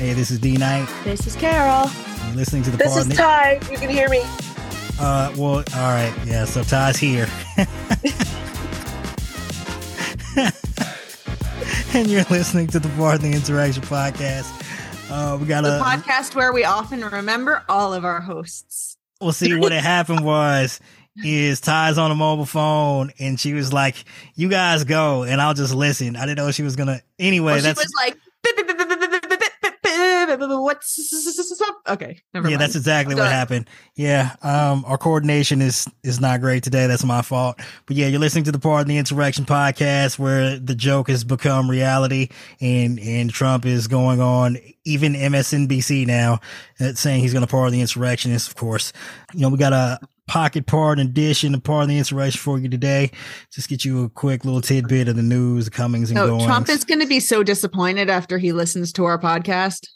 Hey, this is D Night. This is Carol. You're listening to the This is Ty. You can hear me. Uh, well, all right, yeah. So Ty's here, and you're listening to the Pardon the Insurrection podcast. Uh, we got The a. podcast where we often remember all of our hosts. We'll see what had happened was is Ty's on a mobile phone, and she was like, "You guys go, and I'll just listen." I didn't know she was gonna. Anyway, Well, she that's was like, what's up? Okay, never yeah, mind. that's exactly what happened. Yeah, um, our coordination is is not great today. That's my fault. But yeah, you're listening to the part of the Insurrection podcast where the joke has become reality, and and Trump is going on even MSNBC now, uh, saying he's going to pardon the insurrectionists. Of course, you know we got a pocket pardon edition of pardon the insurrection for you today. Just get you a quick little tidbit of the news, the comings and No, goings. Trump is going to be so disappointed after he listens to our podcast.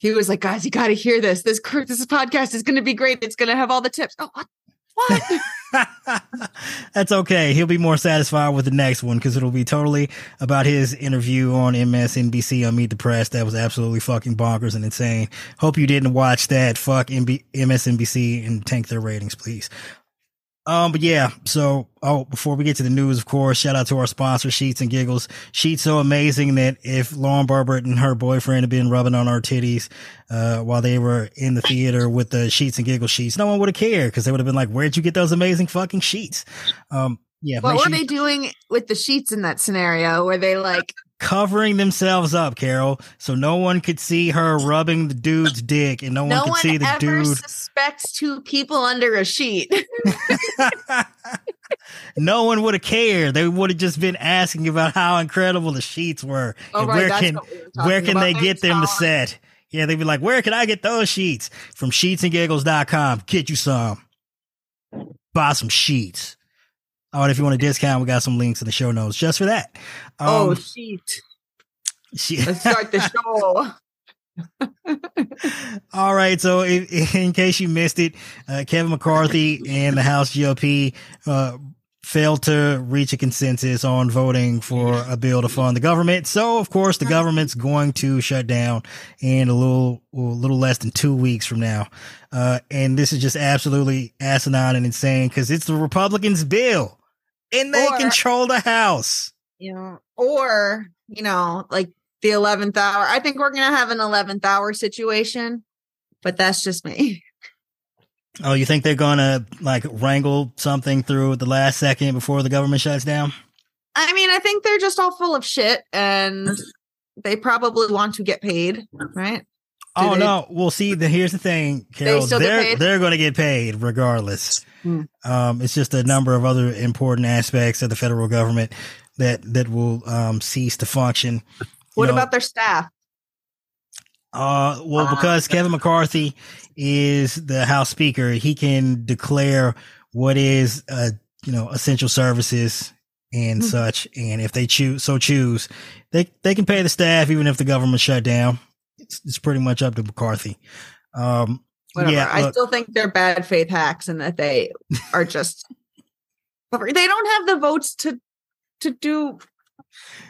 He was like, "Guys, you got to hear this. This this podcast is going to be great. It's going to have all the tips." Oh, what? What? That's okay. He'll be more satisfied with the next one because it'll be totally about his interview on MSNBC on Meet the Press. That was absolutely fucking bonkers and insane. Hope you didn't watch that. Fuck MB- MSNBC and tank their ratings, please. Um, but yeah, so, oh, before we get to the news, of course, shout out to our sponsor, Sheets and Giggles. Sheets so amazing that if Lauren Boebert and her boyfriend had been rubbing on our titties, uh, while they were in the theater with the Sheets and Giggles sheets, no one would have cared because they would have been like, where'd you get those amazing fucking sheets? Um, yeah, what were sure they doing with the sheets in that scenario? Were they like, covering themselves up, Carol, so no one could see her rubbing the dude's dick and no, no one could one see the ever dude. suspects two people under a sheet? no one would have cared. They would have just been asking about how incredible the sheets were Oh, and right, where can we where can about. they get them to set. Yeah, they'd be like, where can I get those sheets? From sheetsandgiggles.com. Get you some. Buy some sheets. Oh, and if you want a discount, we got some links in the show notes just for that. oh, Um, sheet. she- Let's start the show. All right. So, if, in case you missed it, uh, Kevin McCarthy and the House GOP uh, failed to reach a consensus on voting for a bill to fund the government. So, of course, the government's going to shut down in a little, a little less than two weeks from now. Uh, and this is just absolutely asinine and insane because it's the Republicans' bill, and they Or- control the House. you know, or you know, like the eleventh hour. I think we're gonna have an eleventh hour situation, but that's just me. Oh, you think they're gonna like wrangle something through at the last second before the government shuts down? I mean, I think they're just all full of shit, and they probably want to get paid, right? Oh they- no! Well, see, the, here's the thing, Carol. still They're they're going to get paid regardless. Hmm. Um, it's just a number of other important aspects of the federal government that that will um, cease to function. You What know, about their staff? Uh, well, because Kevin McCarthy is the House Speaker, he can declare what is uh you know essential services and Hmm. such. And if they choose so choose, they they can pay the staff even if the government shut down. It's, it's pretty much up to McCarthy. Um, Whatever. yeah, I still think they're bad faith hacks, and that they are just. They don't have the votes to to do.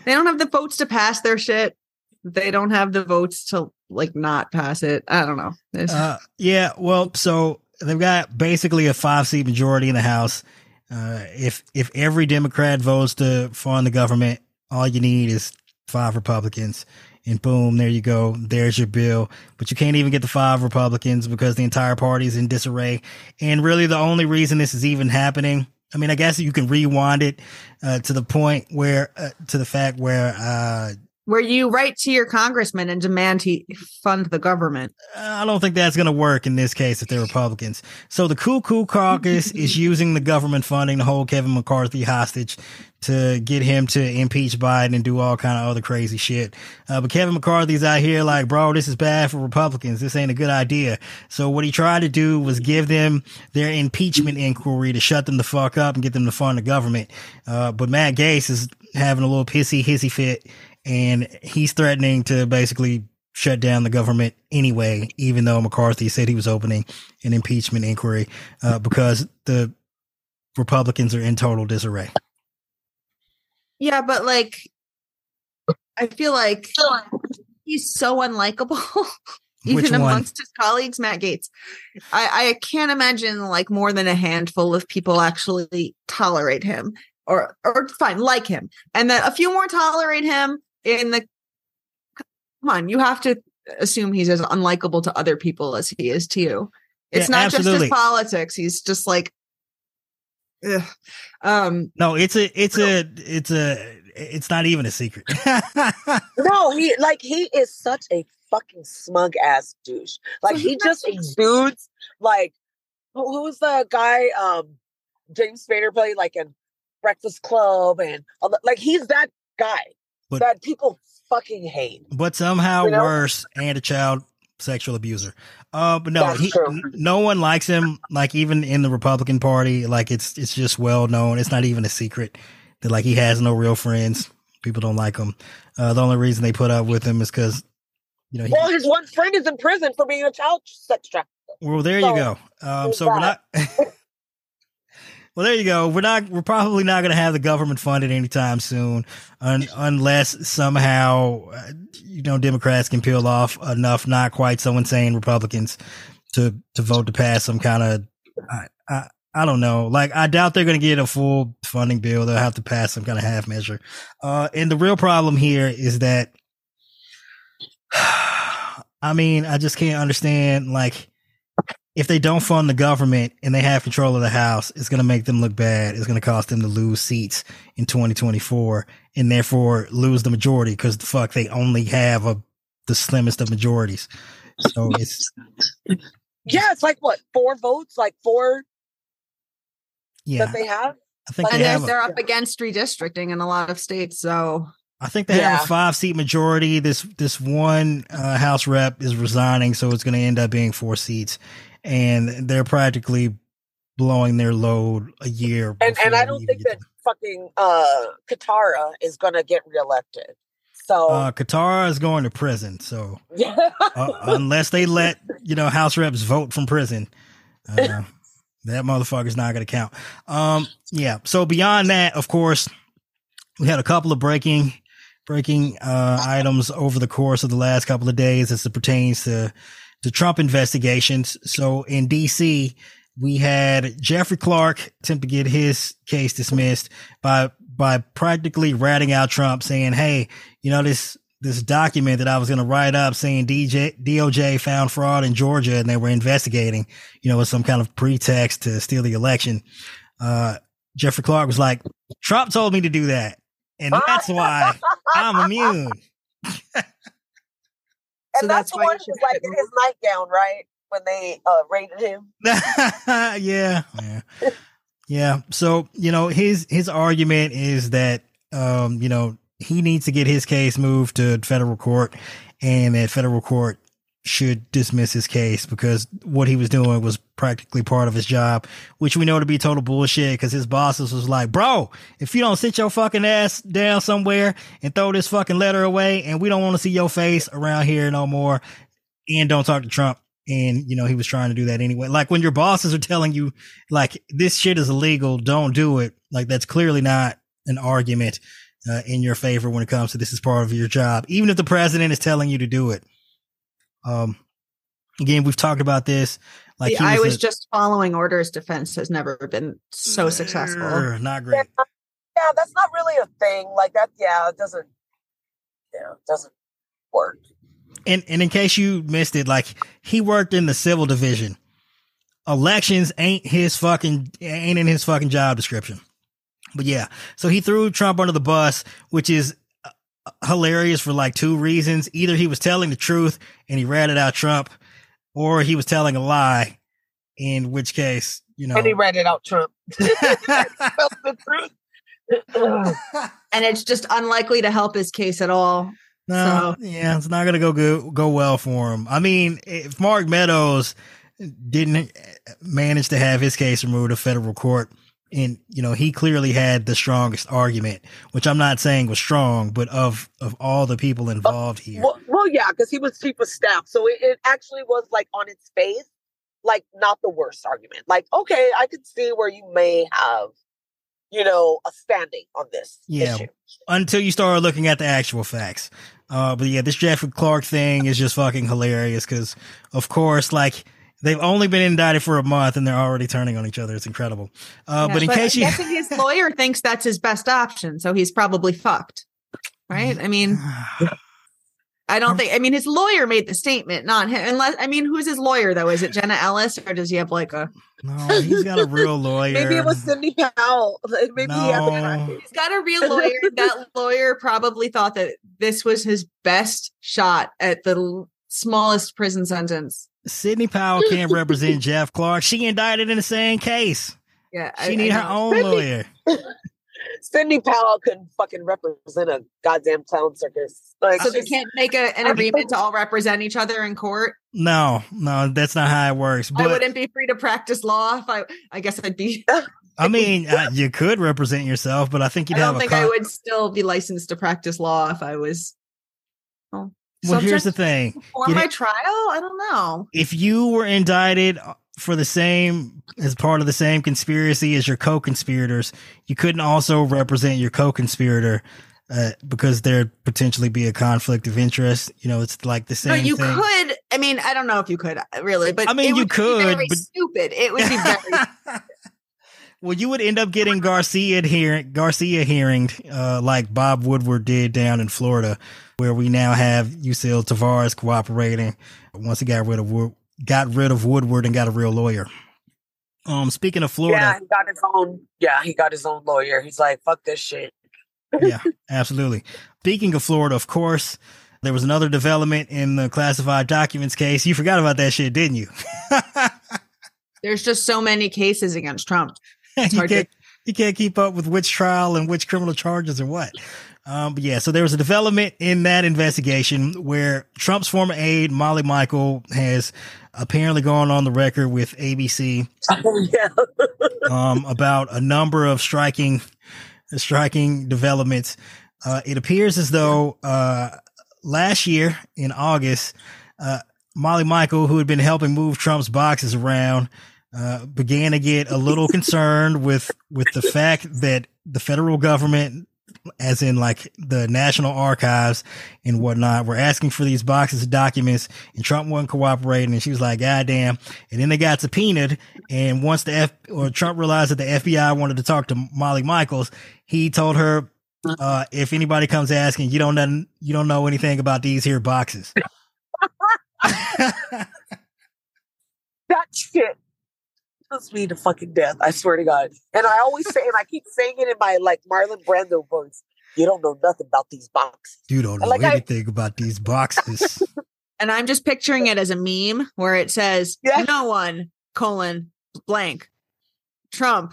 They don't have the votes to pass their shit. They don't have the votes to like not pass it. I don't know. Uh, yeah, well, so they've got basically a five seat majority in the House. Uh, if if every Democrat votes to fund the government, all you need is five Republicans, and boom, there you go. There's your bill. But you can't even get the five Republicans because the entire party is in disarray. And really, the only reason this is even happening. I mean, I guess you can rewind it uh, to the point where, uh, to the fact where uh, where you write to your congressman and demand he fund the government. I don't think that's going to work in this case if they're Republicans. So the Cuckoo Caucus is using the government funding to hold Kevin McCarthy hostage to get him to impeach Biden and do all kind of other crazy shit. Uh, but Kevin McCarthy's out here like, bro, this is bad for Republicans. This ain't a good idea. So what he tried to do was give them their impeachment inquiry to shut them the fuck up and get them to fund the government. Uh, but Matt Gaetz is having a little pissy hissy fit and he's threatening to basically shut down the government anyway, even though McCarthy said he was opening an impeachment inquiry uh, because the Republicans are in total disarray. Yeah, but like, I feel like he's so unlikable. Which Even one? amongst his colleagues, Matt Gaetz. I, I can't imagine like more than a handful of people actually tolerate him or or fine, like him. And that a few more tolerate him in the come on, you have to assume he's as unlikable to other people as he is to you. It's Yeah, not just his politics. He's just like ugh. um No, it's a, it's a, it's a, it's not even a secret. No, he like he is such a fucking smug ass douche. Like he he's just exudes like who, who's the guy um James Spader played like in Breakfast Club and all the, like he's that guy But- that people fucking hate. but somehow You know? worse and a child sexual abuser. Uh, but no, he, no one likes him. Like even in the Republican Party, like it's it's just well known. It's not even a secret that like he has no real friends. People don't like him. Uh, the only reason they put up with him is because you know. He, Well, his one friend is in prison for being a child sex trafficker. well, there you go. Um, so we're not. Well, there you go. We're not. We're probably not going to have the government funded anytime soon, un, unless somehow, uh, you know, Democrats can peel off enough not quite so insane Republicans to to vote to pass some kind of. I, I I don't know. Like I doubt they're going to get a full funding bill. They'll have to pass some kind of half measure. Uh, and the real problem here is that. I mean, I just can't understand like if they don't fund the government and they have control of the House, it's going to make them look bad. It's going to cost them to lose seats in 2024 and therefore lose the majority because fuck, they only have a, the slimmest of majorities. So it's, Yeah, it's like what four votes, like four yeah, that they have. I think and they they're, have, a, they're up against redistricting in a lot of states. So I think they have a five seat majority. This, this one, uh, House rep is resigning. So it's going to end up being four seats and they're practically blowing their load a year. And and I don't think that get fucking uh Katara is gonna get reelected. So to- uh, Qatar is going to prison. So, uh, unless they let you know House reps vote from prison. Uh, that motherfucker's not going to count. Um, yeah. So beyond that, of course, we had a couple of breaking breaking uh, items over the course of the last couple of days as it pertains to to Trump investigations. So in D.C. We had Jeffrey Clark attempt to get his case dismissed by by practically ratting out Trump, saying, "Hey, you know this this document that I was going to write up saying DJ, DOJ found fraud in Georgia and they were investigating, you know, with some kind of pretext to steal the election. Uh, Jeffrey Clark was like, Trump told me to do that. And that's why I'm immune. And So that's, that's the why one you who should was like in his nightgown, right? When they uh raided him. yeah. Yeah. Yeah. So, you know, his, his argument is that, um, you know, he needs to get his case moved to federal court and that federal court should dismiss his case because what he was doing was practically part of his job, which we know to be total bullshit because his bosses was like, bro, if you don't sit your fucking ass down somewhere and throw this fucking letter away and we don't want to see your face around here no more and don't talk to Trump. And, you know, he was trying to do that anyway. Like when your bosses are telling you, like, this shit is illegal, don't do it. Like, that's clearly not an argument uh, in your favor when it comes to this is part of your job, even if the president is telling you to do it. Um, again, we've talked about this. Like, the he I was a- just following orders defense has never been so successful. Err, Not great. Yeah, that's not really a thing. Like that, yeah, it doesn't yeah, it doesn't work. and and in case you missed it, like he worked in the civil division. Elections ain't his fucking ain't in his fucking job description. But yeah, so he threw Trump under the bus, which is uh, hilarious for like two reasons. Either he was telling the truth and he ratted out Trump, or he was telling a lie. In which case, you know, And he ratted out Trump. Spelled the truth. And it's just unlikely to help his case at all. No, yeah, it's not gonna go go go well for him. I mean, if Mark Meadows didn't manage to have his case removed to federal court, and you know he clearly had the strongest argument, which I'm not saying was strong, but of of all the people involved here, well, well, yeah, because he was chief of staff, so it, it actually was like on its face, like not the worst argument. Like, okay, I could see where you may have you know, a standing on this Yeah. issue. until you start looking at the actual facts. Uh, but yeah, this Jeffrey Clark thing is just fucking hilarious because, of course, like they've only been indicted for a month and they're already turning on each other. It's incredible. Uh, Yeah, but in case you, his lawyer thinks that's his best option, so he's probably fucked. Right? I mean, I don't think. I mean, his lawyer made the statement, not him. Unless, I mean, who's his lawyer though? Is it Jenna Ellis, or does he have like a? no, he's got a real lawyer. Maybe it was Sidney Powell. Maybe he No. crack. He's got a real lawyer. that lawyer probably thought that this was his best shot at the smallest prison sentence. Sidney Powell can't represent Jeff Clark. She indicted in the same case. Yeah, She I- need I her know. own lawyer. Sidney Powell couldn't fucking represent a goddamn clown circus. Like, So they can't make a, an agreement to all represent each other in court. No, no, that's not how it works. I wouldn't be free to practice law if I. I guess I'd be. I mean, uh, you could represent yourself, but I think you'd have don't a think con- I would still be licensed to practice law if I was. Oh, Well, here's the thing. for my trial. I don't know. if you were indicted for the same as part of the same conspiracy as your co-conspirators, you couldn't also represent your co-conspirator uh, because there'd potentially be a conflict of interest. You know, it's like the same. No, you thing. could. I mean, I don't know if you could uh, really, but I mean, it you would be could, very but- stupid. It would be very. well, you would end up getting Garcia hearing Garcia hearing uh, like Bob Woodward did down in Florida, where we now have Yuscil Taveras cooperating once he got rid of Wood, got rid of Woodward and got a real lawyer. Um, speaking of Florida, yeah, he got his own. Yeah, he got his own lawyer. He's like, fuck this shit. yeah, absolutely. Speaking of Florida, of course, there was another development in the classified documents case. You forgot about that shit, didn't you? There's just so many cases against Trump. you can't you can't keep up with which trial and which criminal charges or what. Um, but yeah, so there was a development in that investigation where Trump's former aide Molly Michael has apparently gone on the record with ABC yeah. um, about a number of striking, striking developments. Uh, it appears as though uh, last year in August, uh, Molly Michael, who had been helping move Trump's boxes around, uh, began to get a little concerned with with the fact that the federal government, as in like the National Archives and whatnot, were asking for these boxes of documents, and Trump wasn't cooperating. And she was like, "God damn!" And then they got subpoenaed. And once the F or Trump realized that the FBI wanted to talk to Molly Michaels, he told her, uh, "If anybody comes asking, you don't know, you don't know anything about these here boxes." that shit puts me to fucking death. I swear to God. And I always say, and I keep saying it in my like Marlon Brando voice. You don't know nothing about these boxes. you don't know Like I- anything about these boxes. And I'm just picturing it as a meme where it says, Yeah. no one, colon, blank, Trump.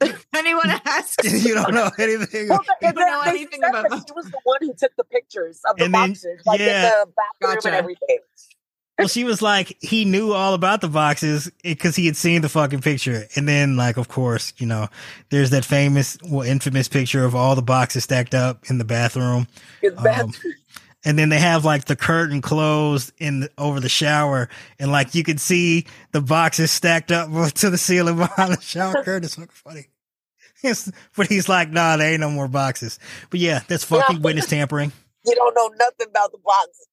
If anyone asks, you don't know anything. Well, You don't know anything said about that she was the one who took the pictures of the And then- boxes, like yeah. in the bathroom Gotcha. and everything. Well, she was like, he knew all about the boxes because he had seen the fucking picture. And then, like, of course, you know, there's that famous, well, infamous picture of all the boxes stacked up in the bathroom. In the Um, bathroom. and then they have like the curtain closed in the, over the shower, and like you can see the boxes stacked up to the ceiling behind the shower curtain. It's fucking funny. It's- but he's like, nah, there ain't no more boxes. But yeah, that's fucking witness tampering. you don't know nothing about the boxes.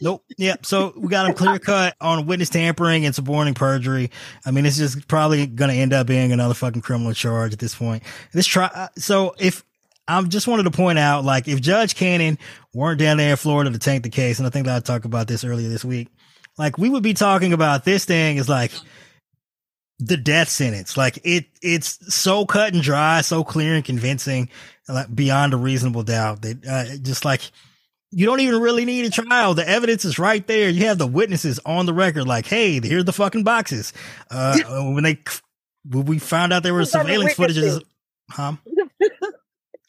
Nope. Yep. So we got him clear cut on witness tampering and suborning perjury. I mean, it's just probably going to end up being another fucking criminal charge at this point. This try. uh, So if I just wanted to point out, like, if Judge Cannon weren't down there in Florida to tank the case, and I think that I talked about this earlier this week, like we would be talking about this thing is like the death sentence. Like it, it's so cut and dry, so clear and convincing, like beyond a reasonable doubt that uh, just like you don't even really need a trial. The evidence is right there. You have the witnesses on the record, like, hey, here's the fucking boxes. Uh, when they, when we found out there were surveillance footage, witnesses? huh?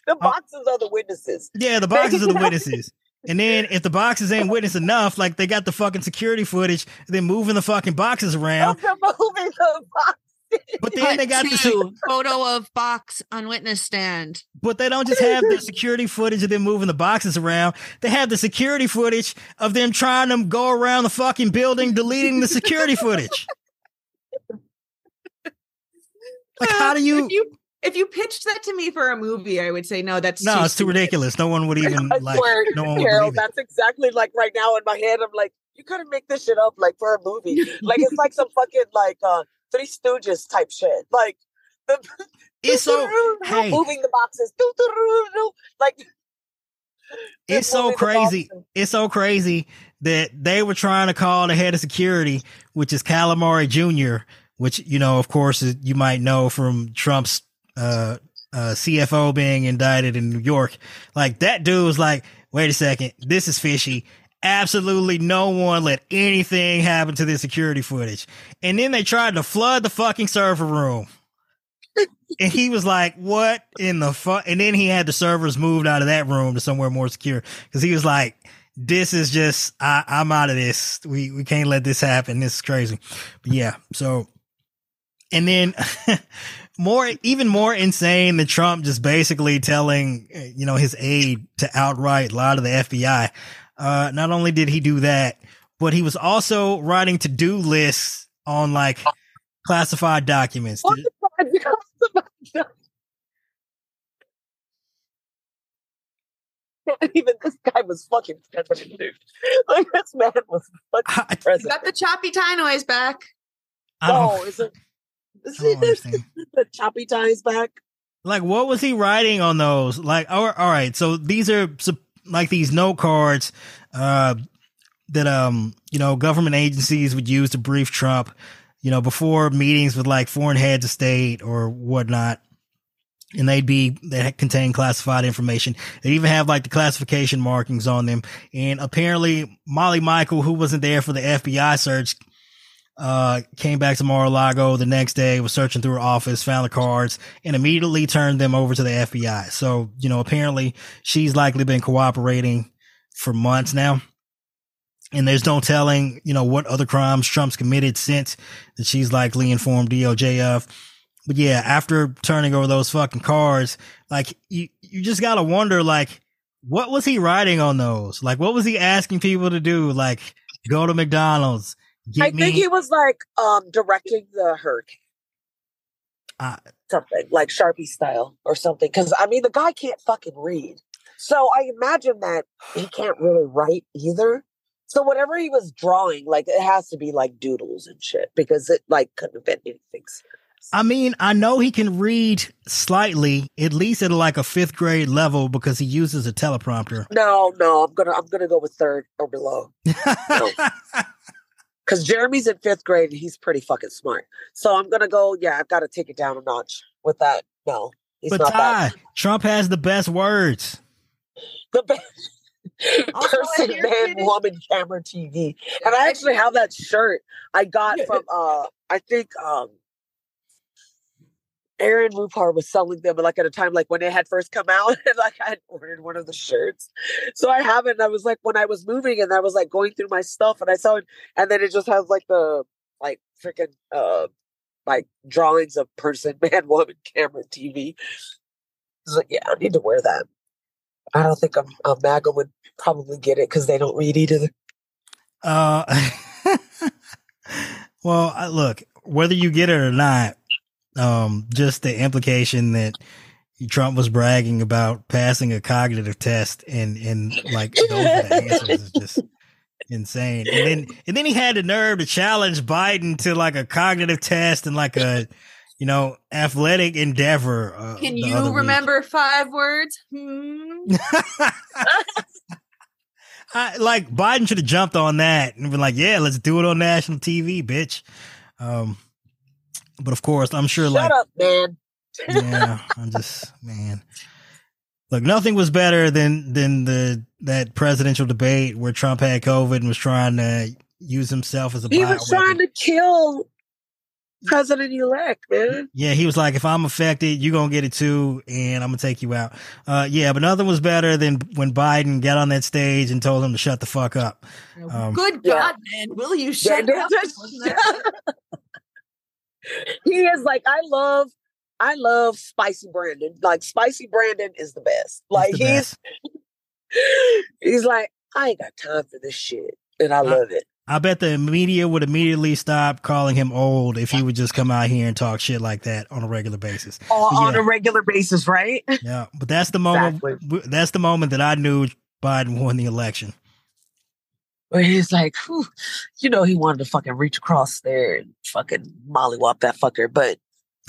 The boxes are the witnesses. Yeah, the boxes are the witnesses. And then if the boxes ain't witness enough, like they got the fucking security footage, then moving the fucking boxes around. They're moving the boxes. But then they got the, photo of box on witness stand. but they don't just have the security footage of them moving the boxes around. They have the security footage of them trying to go around the fucking building, deleting the security footage. Like, how do you? If you if you pitched that to me for a movie, I would say no. That's no, too it's too ridiculous. No one would even I like. swear, No one would Carol, it. that's exactly like right now in my head. I'm like, you couldn't make this shit up like for a movie. like it's like some fucking like uh Three Stooges type shit. Like the It's so hey. moving the boxes. Like it's so crazy. It's so crazy that they were trying to call the head of security, which is Calamari Jr., which you know, of course, you might know from Trump's uh, uh, CFO being indicted in New York. Like that dude was like, "Wait a second, this is fishy." Absolutely no one let anything happen to this security footage. And then they tried to flood the fucking server room. and he was like, "What in the fuck?" And then he had the servers moved out of that room to somewhere more secure because he was like, "This is just I, I'm out of this. We we can't let this happen. This is crazy." But yeah, so and then more even more insane than Trump just basically telling you know his aide to outright lie to the FBI. Uh, not only did he do that, but he was also writing to do lists on like classified documents. What? Even this guy was fucking president, dude. Like this man was fucking I, You president. got the choppy tie noise back. I No, is it? Is I it understand. the choppy ties back? Like, what was he writing on those? Like, all, all right, so these are sup- like these note cards uh, that um you know government agencies would use to brief Trump, you know, before meetings with like foreign heads of state or whatnot. And they'd be they contain classified information. They even have like the classification markings on them. And apparently, Molly Michael, who wasn't there for the FBI search, uh, came back to Mar-a-Lago the next day, was searching through her office, found the cards, and immediately turned them over to the FBI. So, you know, apparently she's likely been cooperating for months now. And there's no telling, you know, what other crimes Trump's committed since that she's likely informed DOJ of. But yeah, after turning over those fucking cards, like you, you just gotta wonder, like, what was he writing on those? Like, what was he asking people to do? Like, go to McDonald's, I me. think he was like um directing the hurricane. Uh, something like Sharpie style or something. Because I mean, the guy can't fucking read. So I imagine that he can't really write either. So whatever he was drawing, like it has to be like doodles and shit because it like couldn't have been anything. serious. I mean, I know he can read slightly, at least at like a fifth grade level, because he uses a teleprompter. No, no, I'm gonna I'm gonna go with third or below because Jeremy's in fifth grade and he's pretty fucking smart. So I'm gonna go. Yeah, I've got to take it down a notch with that. No, he's but not that. Ty, Trump has the best words. The best. Person, hear man, it is- woman, camera, TV. And I actually have that shirt I got from uh I think um Aaron Rupar was selling them like at a time like when they had first come out and like I had ordered one of the shirts. So I have it and I was like when I was moving and I was like going through my stuff and I saw it and then it just has like the like freaking uh like drawings of person, man, woman, camera, TV. I was like, yeah, I need to wear that. I don't think I'm, a MAGA would probably get it because they don't read either. Uh, well, look, whether you get it or not, um, just the implication that Trump was bragging about passing a cognitive test and and like those are the answers is just insane. And then and then he had the nerve to challenge Biden to like a cognitive test and like a you know athletic endeavor. Uh, Can you other week. remember five words? Hmm? I, like Biden should have jumped on that and been like, "Yeah, let's do it on national TV, bitch." Um, but of course, I'm sure Shut like up, man. yeah, I'm just man. Look, nothing was better than than the that presidential debate where Trump had COVID and was trying to use himself as a He was bioweapon. trying to kill President elect, man. Yeah, he was like, if I'm affected, you're gonna get it too, and I'm gonna take you out. Uh, yeah, but nothing was better than when Biden got on that stage and told him to shut the fuck up. Um, Good yeah. God, man! Will you shut Yeah, up? just- Wasn't that- he is like, I love, I love Spicy Brandon. Like Spicy Brandon is the best. Like the he's best. he's like, I ain't got time for this shit, and I I- love it. I bet the media would immediately stop calling him old if he uh would just come out here and talk shit like that on a regular basis. on, Yeah. on a regular basis, right? Yeah, but that's the moment. That's the moment that I knew Biden won the election. Where he's like, Whew, you know, he wanted to fucking reach across there and fucking mollywop that fucker, but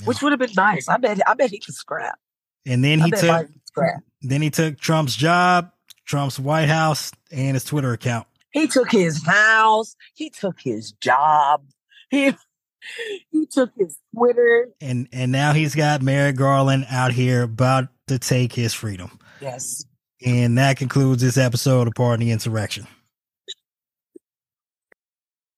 which would have been nice. I bet. I bet he could scrap. And then he took. Scrap. Then he took Trump's job, Trump's White House, and his Twitter account. He took his house. He took his job. He he took his Twitter. And and now he's got Merrick Garland out here about to take his freedom. Yes. And that concludes this episode of Pardon the Insurrection.